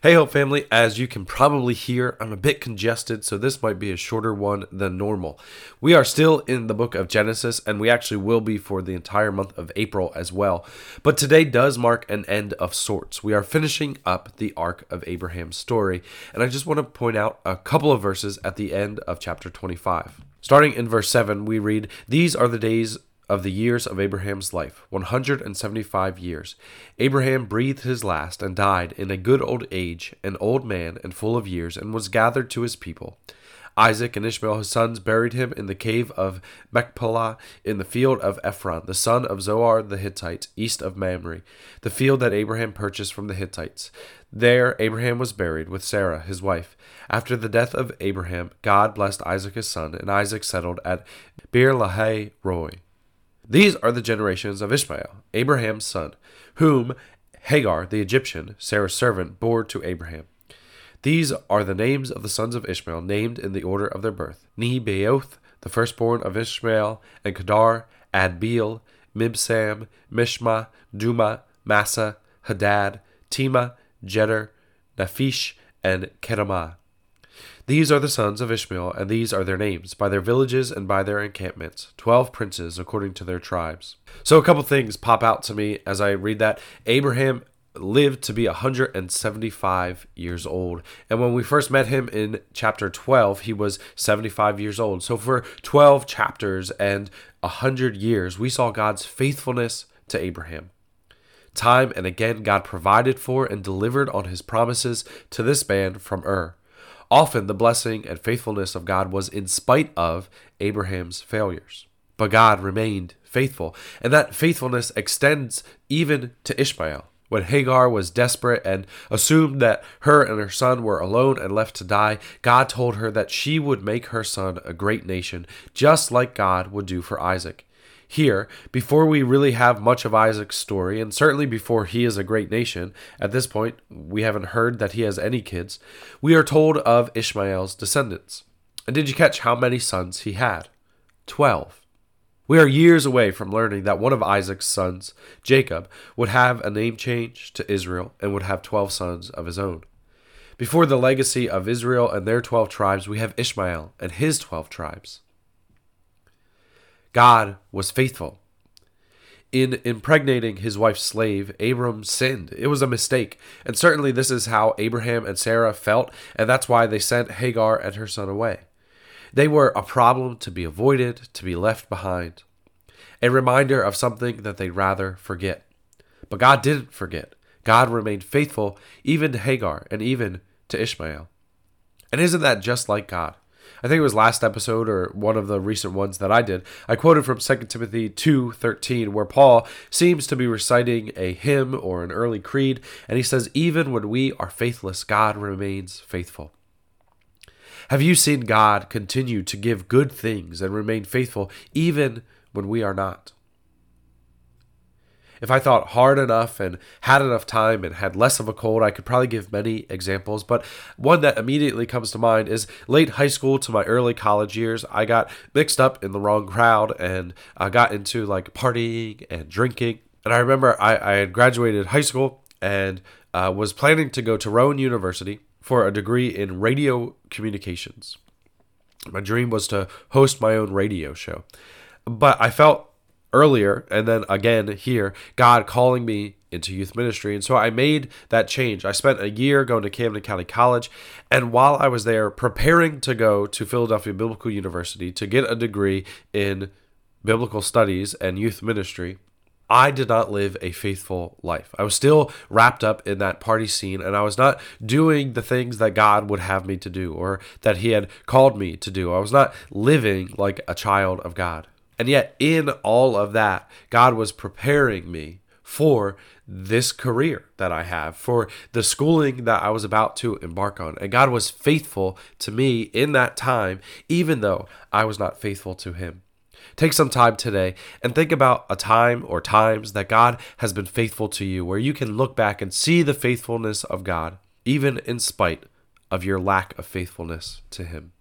Hey, Hope family, as you can probably hear, I'm a bit congested, so this might be a shorter one than normal. We are still in the book of Genesis, and we actually will be for the entire month of April as well. But today does mark an end of sorts. We are finishing up the arc of Abraham's story, and I just want to point out a couple of verses at the end of chapter 25. Starting in verse 7, we read, These are the days of the years of Abraham's life, 175 years. Abraham breathed his last and died in a good old age, an old man and full of years, and was gathered to his people. Isaac and Ishmael his sons buried him in the cave of Machpelah in the field of Ephron, the son of Zohar the Hittite, east of Mamre, the field that Abraham purchased from the Hittites. There Abraham was buried with Sarah his wife. After the death of Abraham, God blessed Isaac his son, and Isaac settled at Beer Lahai Roi. These are the generations of Ishmael, Abraham's son, whom Hagar the Egyptian, Sarah's servant, bore to Abraham. These are the names of the sons of Ishmael, named in the order of their birth Nebaioth, the firstborn of Ishmael, and Kedar, Adbeel, Mibsam, Mishma, Dumah, Massa, Hadad, Tema, Jetur, Naphish, and Kedemah. These are the sons of Ishmael, and these are their names, by their villages and by their encampments, twelve princes according to their tribes. So, a couple things pop out to me as I read that. Abraham lived to be 175 years old. And when we first met him in chapter 12, he was 75 years old. So for 12 chapters and 100 years, we saw God's faithfulness to Abraham. Time and again, God provided for and delivered on his promises to this man from Ur. Often the blessing and faithfulness of God was in spite of Abraham's failures. But God remained faithful, and that faithfulness extends even to Ishmael. When Hagar was desperate and assumed that her and her son were alone and left to die, God told her that she would make her son a great nation, just like God would do for Isaac here, before we really have much of Isaac's story, and certainly before he is a great nation, at this point, we haven't heard that he has any kids, we are told of Ishmael's descendants. And did you catch how many sons he had? Twelve. We are years away from learning that one of Isaac's sons, Jacob, would have a name change to Israel and would have twelve sons of his own. Before the legacy of Israel and their twelve tribes, we have Ishmael and his twelve tribes. God was faithful. In impregnating his wife's slave, Abram sinned. It was a mistake. And certainly this is how Abraham and Sarah felt, and that's why they sent Hagar and her son away. They were a problem to be avoided, to be left behind. A reminder of something that they'd rather forget. But God didn't forget. God remained faithful even to Hagar and even to Ishmael. And isn't that just like God? I think it was last episode or one of the recent ones that I did. I quoted from 2 Timothy 2:13 where Paul seems to be reciting a hymn or an early creed and he says even when we are faithless God remains faithful. Have you seen God continue to give good things and remain faithful even when we are not? If I thought hard enough and had enough time and had less of a cold, I could probably give many examples. But one that immediately comes to mind is late high school to my early college years. I got mixed up in the wrong crowd and I got into like partying and drinking. And I remember I, I had graduated high school and uh, was planning to go to Rowan University for a degree in radio communications. My dream was to host my own radio show. But I felt earlier and then again here god calling me into youth ministry and so i made that change i spent a year going to camden county college and while i was there preparing to go to philadelphia biblical university to get a degree in biblical studies and youth ministry I did not live a faithful life. I was still wrapped up in that party scene and I was not doing the things that God would have me to do or that He had called me to do. I was not living like a child of God. And yet, in all of that, God was preparing me for this career that I have, for the schooling that I was about to embark on. And God was faithful to me in that time, even though I was not faithful to Him. Take some time today and think about a time or times that God has been faithful to you, where you can look back and see the faithfulness of God, even in spite of your lack of faithfulness to Him.